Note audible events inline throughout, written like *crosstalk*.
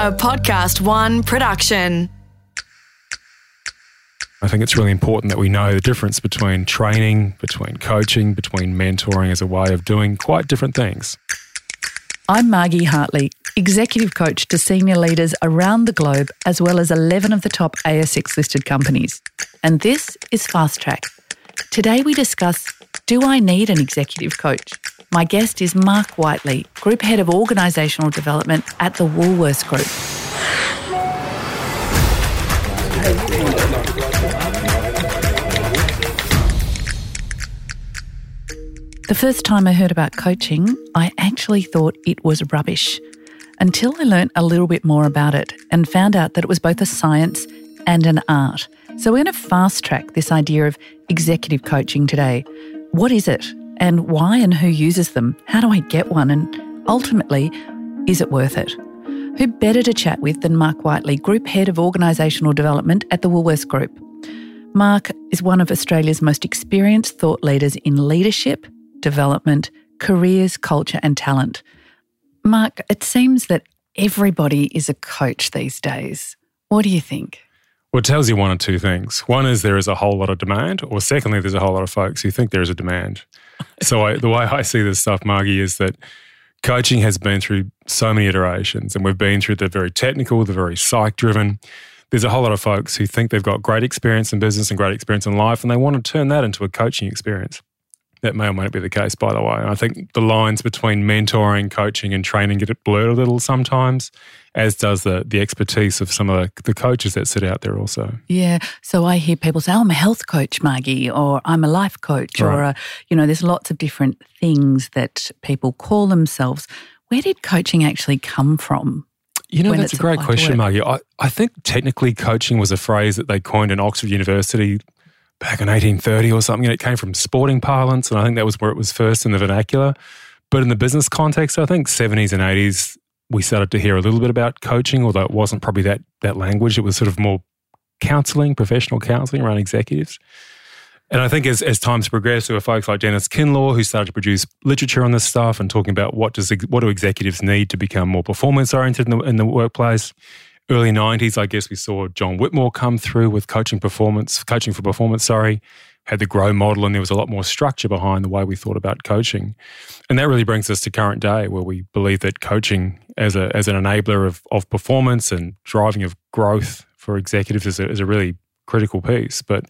a Podcast One production. I think it's really important that we know the difference between training, between coaching, between mentoring as a way of doing quite different things. I'm Margie Hartley, executive coach to senior leaders around the globe, as well as 11 of the top ASX listed companies. And this is Fast Track. Today we discuss Do I need an executive coach? My guest is Mark Whiteley, Group Head of Organisational Development at the Woolworths Group. The first time I heard about coaching, I actually thought it was rubbish until I learnt a little bit more about it and found out that it was both a science and an art. So, we're going to fast track this idea of executive coaching today. What is it, and why and who uses them? How do I get one? And ultimately, is it worth it? Who better to chat with than Mark Whiteley, Group Head of Organisational Development at the Woolworths Group? Mark is one of Australia's most experienced thought leaders in leadership, development, careers, culture, and talent. Mark, it seems that everybody is a coach these days. What do you think? Well, it tells you one or two things. One is there is a whole lot of demand, or secondly, there's a whole lot of folks who think there is a demand. *laughs* so I, the way I see this stuff, Margie, is that coaching has been through so many iterations, and we've been through the very technical, the very psych driven. There's a whole lot of folks who think they've got great experience in business and great experience in life, and they want to turn that into a coaching experience. That may or may not be the case, by the way. I think the lines between mentoring, coaching, and training get blurred a little sometimes, as does the the expertise of some of the, the coaches that sit out there also. Yeah. So I hear people say, oh, I'm a health coach, Margie, or I'm a life coach, right. or, a, you know, there's lots of different things that people call themselves. Where did coaching actually come from? You know, that's a great question, Margie. I, I think technically coaching was a phrase that they coined in Oxford University back in 1830 or something. And it came from sporting parlance. And I think that was where it was first in the vernacular. But in the business context, I think 70s and 80s, we started to hear a little bit about coaching, although it wasn't probably that, that language. It was sort of more counseling, professional counseling around executives. And I think as, as times progressed, there were folks like Dennis Kinlaw who started to produce literature on this stuff and talking about what does what do executives need to become more performance oriented in the, in the workplace early 90s, I guess we saw John Whitmore come through with coaching performance, coaching for performance, sorry, had the grow model, and there was a lot more structure behind the way we thought about coaching. And that really brings us to current day, where we believe that coaching as, a, as an enabler of, of performance and driving of growth for executives is a, is a really critical piece. But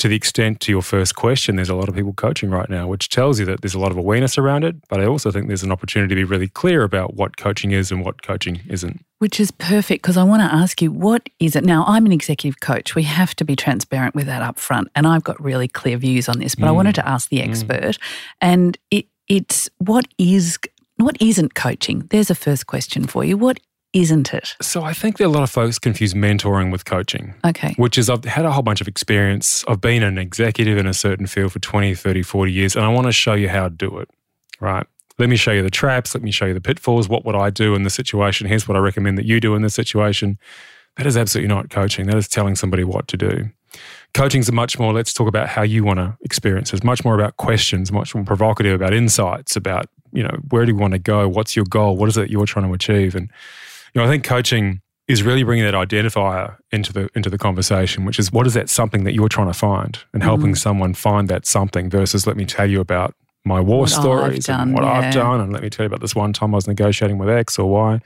to the extent to your first question, there's a lot of people coaching right now, which tells you that there's a lot of awareness around it. But I also think there's an opportunity to be really clear about what coaching is and what coaching isn't. Which is perfect because I want to ask you, what is it? Now, I'm an executive coach. We have to be transparent with that up front. And I've got really clear views on this, but mm. I wanted to ask the mm. expert. Mm. And it, it's what is what isn't coaching? There's a first question for you. What isn't it? So I think that a lot of folks confuse mentoring with coaching. Okay. Which is I've had a whole bunch of experience. I've been an executive in a certain field for 20, 30, 40 years, and I want to show you how to do it. Right. Let me show you the traps. Let me show you the pitfalls. What would I do in this situation? Here's what I recommend that you do in this situation. That is absolutely not coaching. That is telling somebody what to do. Coaching is much more, let's talk about how you want to experience. It's much more about questions, much more provocative about insights, about, you know, where do you want to go? What's your goal? What is it you're trying to achieve? And you know, I think coaching is really bringing that identifier into the into the conversation, which is what is that something that you're trying to find, and helping mm. someone find that something versus let me tell you about my war what stories done, and what yeah. I've done, and let me tell you about this one time I was negotiating with X or Y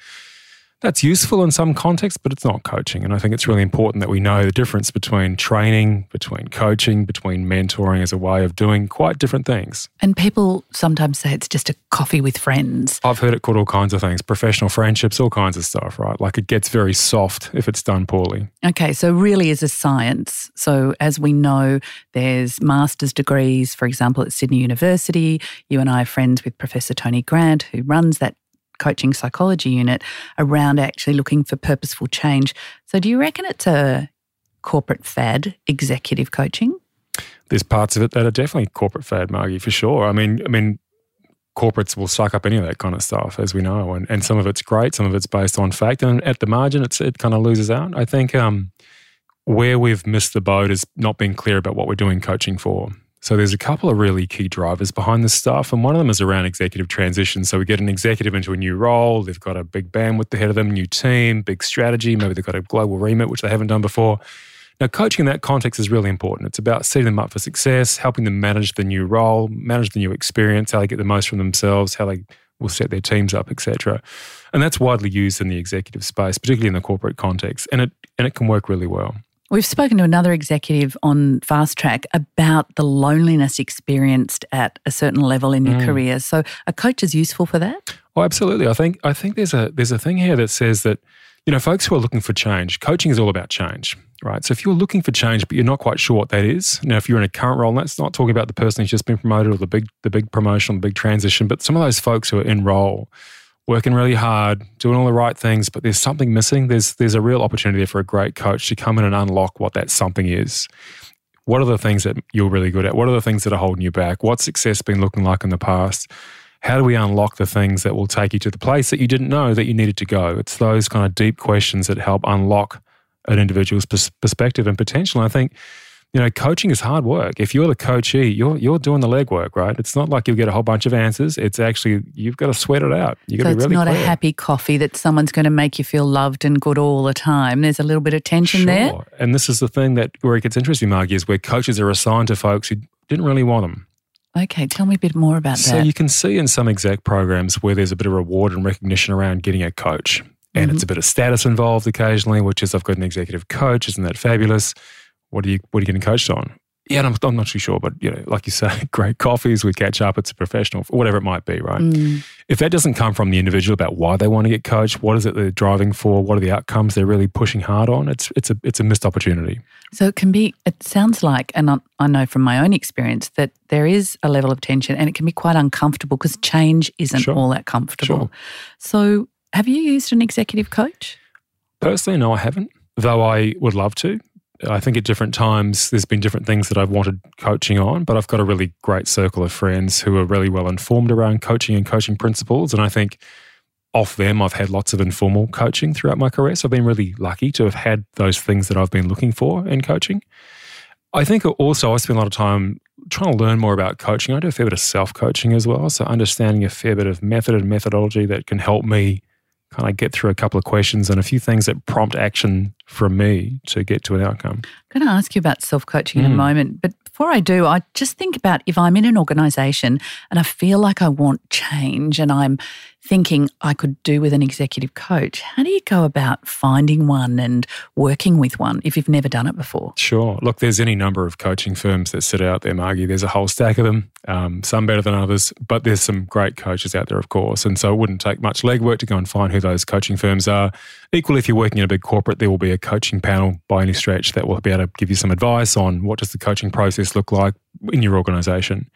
that's useful in some contexts, but it's not coaching. And I think it's really important that we know the difference between training, between coaching, between mentoring as a way of doing quite different things. And people sometimes say it's just a coffee with friends. I've heard it called all kinds of things professional friendships, all kinds of stuff, right? Like it gets very soft if it's done poorly. Okay, so really is a science. So as we know, there's master's degrees, for example, at Sydney University. You and I are friends with Professor Tony Grant, who runs that coaching psychology unit around actually looking for purposeful change. So, do you reckon it's a corporate fad, executive coaching? There's parts of it that are definitely corporate fad, Margie, for sure. I mean, I mean, corporates will suck up any of that kind of stuff, as we know, and, and some of it's great, some of it's based on fact, and at the margin, it's it kind of loses out. I think um, where we've missed the boat is not being clear about what we're doing coaching for. So there's a couple of really key drivers behind this stuff, and one of them is around executive transition. So we get an executive into a new role, they've got a big bandwidth ahead of them, new team, big strategy, maybe they've got a global remit which they haven't done before. Now, coaching in that context is really important. It's about setting them up for success, helping them manage the new role, manage the new experience, how they get the most from themselves, how they will set their teams up, etc. And that's widely used in the executive space, particularly in the corporate context, and it and it can work really well. We've spoken to another executive on Fast Track about the loneliness experienced at a certain level in your mm. career. So a coach is useful for that? Oh, absolutely. I think I think there's a there's a thing here that says that, you know, folks who are looking for change, coaching is all about change. Right. So if you're looking for change, but you're not quite sure what that is, now if you're in a current role, and that's not talking about the person who's just been promoted or the big the big promotion, the big transition, but some of those folks who are in role working really hard, doing all the right things, but there's something missing. There's there's a real opportunity there for a great coach to come in and unlock what that something is. What are the things that you're really good at? What are the things that are holding you back? What's success been looking like in the past? How do we unlock the things that will take you to the place that you didn't know that you needed to go? It's those kind of deep questions that help unlock an individual's perspective and potential. And I think you know, coaching is hard work. If you're the coachee, you're you're doing the legwork, right? It's not like you'll get a whole bunch of answers. It's actually you've got to sweat it out. You got so to be really. It's not clear. a happy coffee that someone's going to make you feel loved and good all the time. There's a little bit of tension sure. there. And this is the thing that where it gets interesting, Margie, is where coaches are assigned to folks who didn't really want them. Okay, tell me a bit more about so that. So you can see in some exec programs where there's a bit of reward and recognition around getting a coach. And mm-hmm. it's a bit of status involved occasionally, which is I've got an executive coach. Isn't that fabulous? What are you what are you getting coached on? yeah, I'm, I'm, not too sure, but you know, like you say, *laughs* great coffees, we catch up, it's a professional, whatever it might be, right? Mm. If that doesn't come from the individual about why they want to get coached, what is it they're driving for, what are the outcomes they're really pushing hard on, it's it's a it's a missed opportunity. So it can be. It sounds like, and I know from my own experience that there is a level of tension, and it can be quite uncomfortable because change isn't sure. all that comfortable. Sure. So, have you used an executive coach? Personally, no, I haven't. Though I would love to I think at different times there's been different things that I've wanted coaching on, but I've got a really great circle of friends who are really well informed around coaching and coaching principles. And I think off them, I've had lots of informal coaching throughout my career. So I've been really lucky to have had those things that I've been looking for in coaching. I think also I spend a lot of time trying to learn more about coaching. I do a fair bit of self coaching as well. So understanding a fair bit of method and methodology that can help me kind of get through a couple of questions and a few things that prompt action from me to get to an outcome. I'm going to ask you about self coaching mm. in a hmm. moment, but before I do, I just think about if I'm in an organization and I feel like I want change and I'm thinking I could do with an executive coach. How do you go about finding one and working with one if you've never done it before? Sure. Look, there's any number of coaching firms that sit out there, Margie. There's a whole stack of them, um, some better than others, but there's some great coaches out there, of course. And so it wouldn't take much legwork to go and find who those coaching firms are. Equally, if you're working in a big corporate, there will be a coaching panel by any stretch that will be able to give you some advice on what does the coaching process look like in your organization.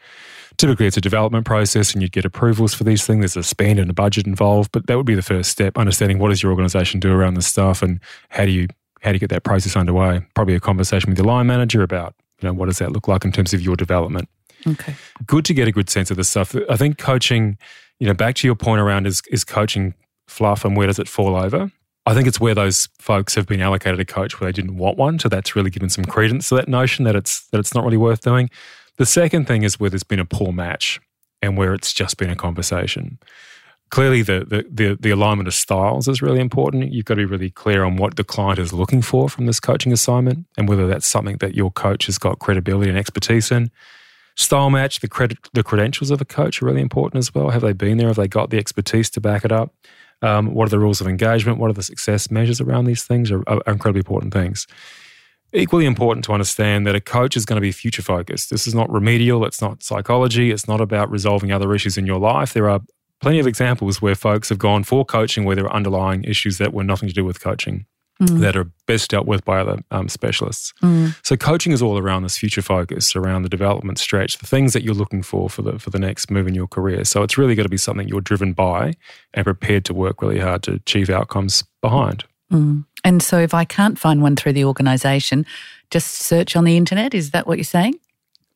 Typically, it's a development process and you'd get approvals for these things. There's a spend and a budget involved, but that would be the first step, understanding what does your organization do around this stuff and how do you how do you get that process underway? Probably a conversation with your line manager about, you know, what does that look like in terms of your development. Okay. Good to get a good sense of this stuff. I think coaching, you know, back to your point around is is coaching fluff and where does it fall over? I think it's where those folks have been allocated a coach where they didn't want one. So that's really given some credence to that notion that it's that it's not really worth doing. The second thing is where there's been a poor match and where it's just been a conversation. Clearly, the, the, the, the alignment of styles is really important. You've got to be really clear on what the client is looking for from this coaching assignment and whether that's something that your coach has got credibility and expertise in. Style match, the, credit, the credentials of a coach are really important as well. Have they been there? Have they got the expertise to back it up? Um, what are the rules of engagement? What are the success measures around these things are, are incredibly important things. Equally important to understand that a coach is going to be future focused. This is not remedial, it's not psychology, it's not about resolving other issues in your life. There are plenty of examples where folks have gone for coaching where there are underlying issues that were nothing to do with coaching. Mm. That are best dealt with by other um, specialists. Mm. So coaching is all around this future focus, around the development stretch, the things that you're looking for for the for the next move in your career. So it's really got to be something you're driven by and prepared to work really hard to achieve outcomes behind. Mm. And so if I can't find one through the organisation, just search on the internet. Is that what you're saying?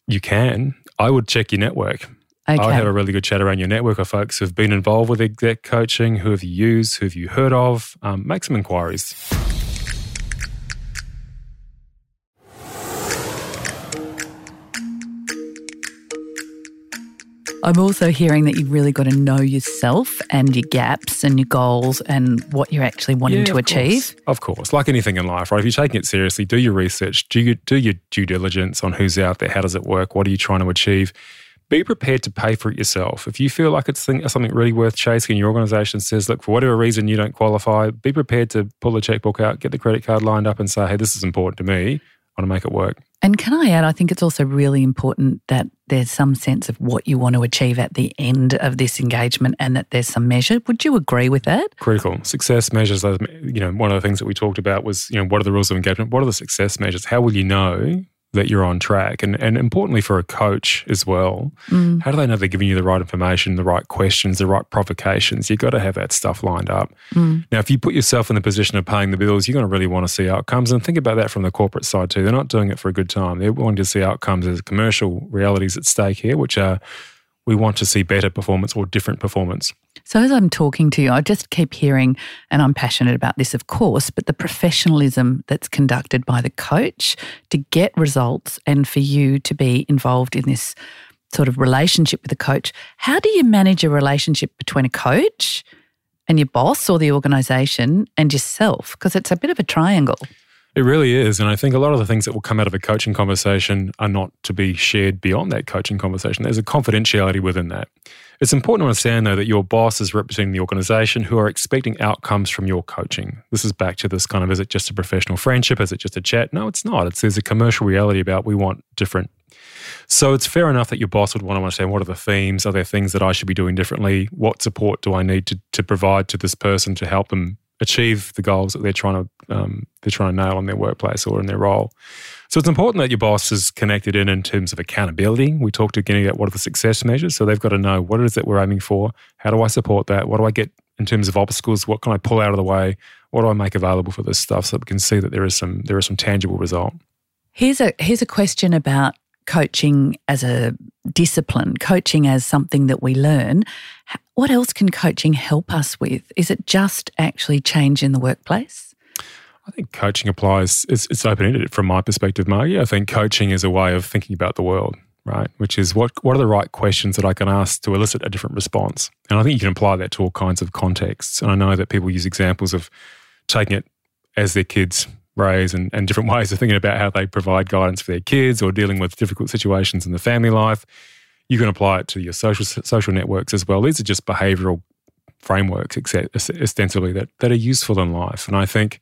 You can. I would check your network. Okay. I would have a really good chat around your network of folks who've been involved with exec coaching, who have you used, who have you heard of. Um, make some inquiries. I'm also hearing that you've really got to know yourself and your gaps and your goals and what you're actually wanting Yeah, to of achieve. course. Of course, like anything in life, right? If you're taking it seriously, do your research, do you do your due diligence on who's out there, how does it work, what are you trying to achieve. Be prepared to pay for it yourself. If you feel like it's something really worth chasing, your organisation says, "Look, for whatever reason you don't qualify," be prepared to pull the checkbook out, get the credit card lined up, and say, "Hey, this is important to me. I want to make it work." And can I add, I think it's also really important that there's some sense of what you want to achieve at the end of this engagement and that there's some measure. Would you agree with that? critical. Success measures, you know, one of the things that we talked about was, you know, what are the rules of engagement? What are the success measures? How will you know that you're on track? And, and importantly for a coach as well, mm. how do they know they're giving you the right information, the right questions, the right provocations? You've got to have that stuff lined up. Mm. Now, if you put yourself in the position of paying the bills, you're going to really want to see outcomes. And think about that from the corporate side too. They're not doing it for a good time. They're wanting to see outcomes. There's commercial realities at stake here, which are we want to see better performance or different performance. So, as I'm talking to you, I just keep hearing, and I'm passionate about this, of course, but the professionalism that's conducted by the coach to get results and for you to be involved in this sort of relationship with the coach. How do you manage a relationship between a coach and your boss or the organization and yourself? Because it's a bit of a triangle. It really is. And I think a lot of the things that will come out of a coaching conversation are not to be shared beyond that coaching conversation. There's a confidentiality within that. It's important to understand, though, that your boss is representing the organization who are expecting outcomes from your coaching. This is back to this kind of is it just a professional friendship? Is it just a chat? No, it's not. It's, there's a commercial reality about we want different. So it's fair enough that your boss would want to understand what are the themes? Are there things that I should be doing differently? What support do I need to, to provide to this person to help them achieve the goals that they're trying to um, they're trying to nail in their workplace or in their role. So it's important that your boss is connected in in terms of accountability. We talked again about what are the success measures. So they've got to know what it is that we're aiming for. How do I support that? What do I get in terms of obstacles? What can I pull out of the way? What do I make available for this stuff so that we can see that there is some there is some tangible result. Here's a here's a question about coaching as a discipline, coaching as something that we learn. What else can coaching help us with? Is it just actually change in the workplace? I think coaching applies. It's, it's open ended from my perspective, Margie. I think coaching is a way of thinking about the world, right? Which is what what are the right questions that I can ask to elicit a different response? And I think you can apply that to all kinds of contexts. And I know that people use examples of taking it as their kids raise and, and different *laughs* ways of thinking about how they provide guidance for their kids or dealing with difficult situations in the family life. You can apply it to your social social networks as well. These are just behavioral frameworks, ostensibly that that are useful in life. And I think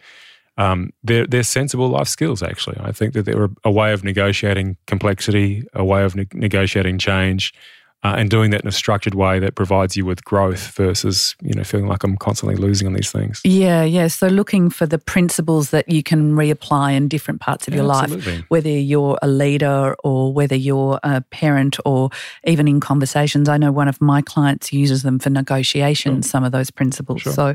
um, they're they're sensible life skills. Actually, I think that they're a, a way of negotiating complexity, a way of ne- negotiating change, uh, and doing that in a structured way that provides you with growth versus you know feeling like I'm constantly losing on these things. Yeah, yeah. So looking for the principles that you can reapply in different parts of Yeah, your absolutely. life, whether you're a leader or whether you're a parent or even in conversations. I know one of my clients uses them for negotiation, some of those principles. Sure. So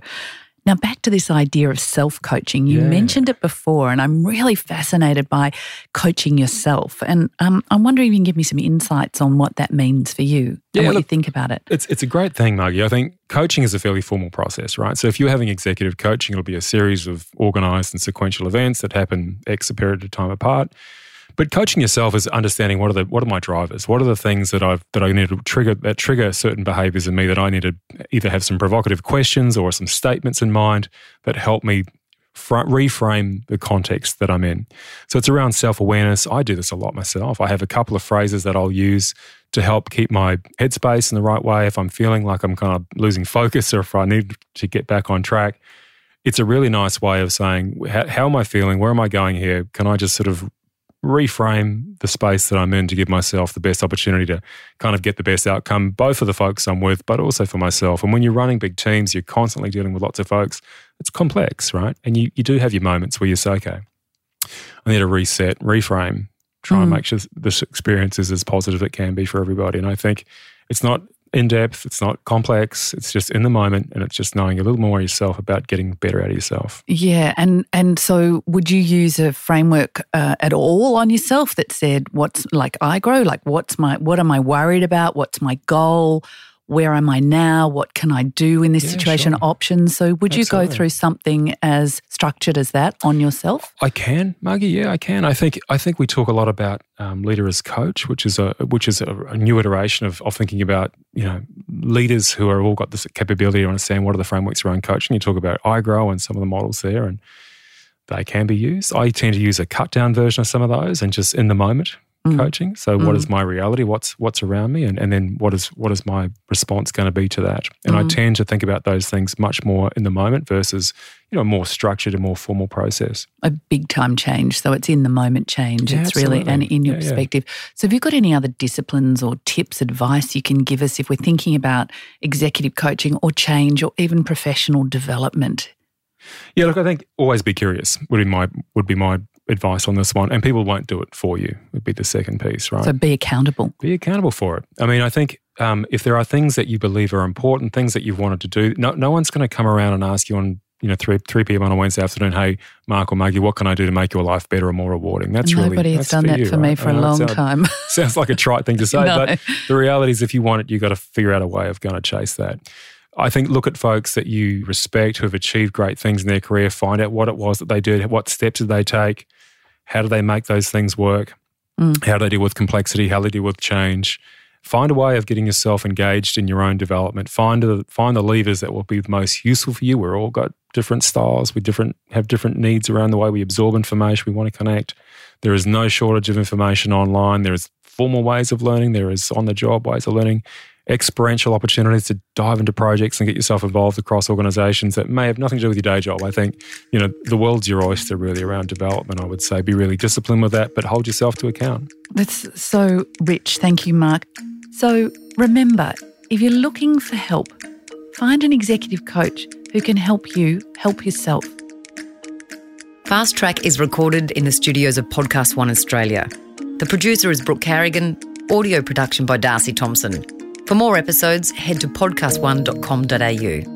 now back to this idea of self coaching. You Yeah. mentioned it before, and I'm really fascinated by coaching yourself. And um, I'm wondering if you can give me some insights on what that means for you and Yeah, what you think about it. It's it's a great thing, Margie. I think coaching is a fairly formal process, right? So if you're having executive coaching, it'll be a series of organized and sequential events that happen X period of time apart. But coaching yourself is understanding what are the what are my drivers? What are the things that I've that I need to trigger that trigger certain behaviors in me that I need to either have some provocative questions or some statements in mind that help me fr- reframe the context that I'm in. So it's around self awareness. I do this a lot myself. I have a couple of phrases that I'll use to help keep my headspace in the right way if I'm feeling like I'm kind of losing focus or if I need to get back on track. It's a really nice way of saying, how, how am I feeling? Where am I going here? Can I just sort of reframe the space that I'm in to give myself the best opportunity to kind of get the best outcome, both for the folks I'm with, but also for myself. And when you're running big teams, you're constantly dealing with lots of folks. It's complex, right? And you, you do have your moments where you say, okay, I need to reset, reframe, try and Mm. make sure this experience is as positive as it can be for everybody. And I think it's not in depth, it's not complex, it's just in the moment, and it's just knowing a little more yourself about getting better out of yourself. Yeah, and and so would you use a framework uh, at all on yourself that said what's like I grow, like what's my what am I worried about, what's my goal, where am I now? What can I do in this yeah, situation? Sure. Options. So, would Absolutely. you go through something as structured as that on yourself? I can, Margie. Yeah, I can. I think I think we talk a lot about um, leader as coach, which is a which is a, a, new iteration of, of thinking about you know leaders who are all got this capability to understand what are the frameworks around coaching. You talk about iGrow and some of the models there, and they can be used. I tend to use a cut down version of some of those and just in the moment mm. coaching. So mm. what is mm. my reality? What's what's around me? And, and then what is what is my response going to be to that? And mm. I tend to think about those things much more in the moment versus, you know, a more structured and more formal process. A big time change. So it's in the moment change. Yeah, it's absolutely. really and in your yeah, perspective. Yeah. So have you got any other disciplines or tips, advice you can give us if we're thinking about executive coaching or change or even professional development? Yeah, look, I think always be curious would be my would be my advice on this one, and people won't do it for you. Would be the second piece, right? So be accountable. Be accountable for it. I mean, I think um, if there are things that you believe are important, things that you've wanted to do, no, no one's going to come around and ask you on you know three three p.m. on a Wednesday afternoon, hey Mark or Maggie, what can I do to make your life better or more rewarding? That's Nobody really has done that you, for right? me for a long sound, time. *laughs* sounds like a trite thing to *laughs* say, no. but the reality is, if you want it, you've got to figure out a way of going to chase that. I think look at folks that you respect who have achieved great things in their career, find out what it was that they did, what steps did they take, how do they make those things work, mm. how do they deal with complexity, how do they deal with change. Find a way of getting yourself engaged in your own development. Find the find the levers that will be most useful for you. We're all got different styles. We different have different needs around the way we absorb information. We want to connect. There is no shortage of information online. There is formal ways of learning. There is on the job ways of learning experiential opportunities to dive into projects and get yourself involved across organizations that may have nothing to do with your day job. I think, you know, the world's your oyster really around development, I would say. Be really disciplined with that, but hold yourself to account. That's so rich. Thank you, Mark. So remember, if you're looking for help, find an executive coach who can help you help yourself. Fast Track is recorded in the studios of Podcast One Australia. The producer is Brooke Carrigan, audio production by Darcy Thompson. For more episodes, head to podcastone.com.au.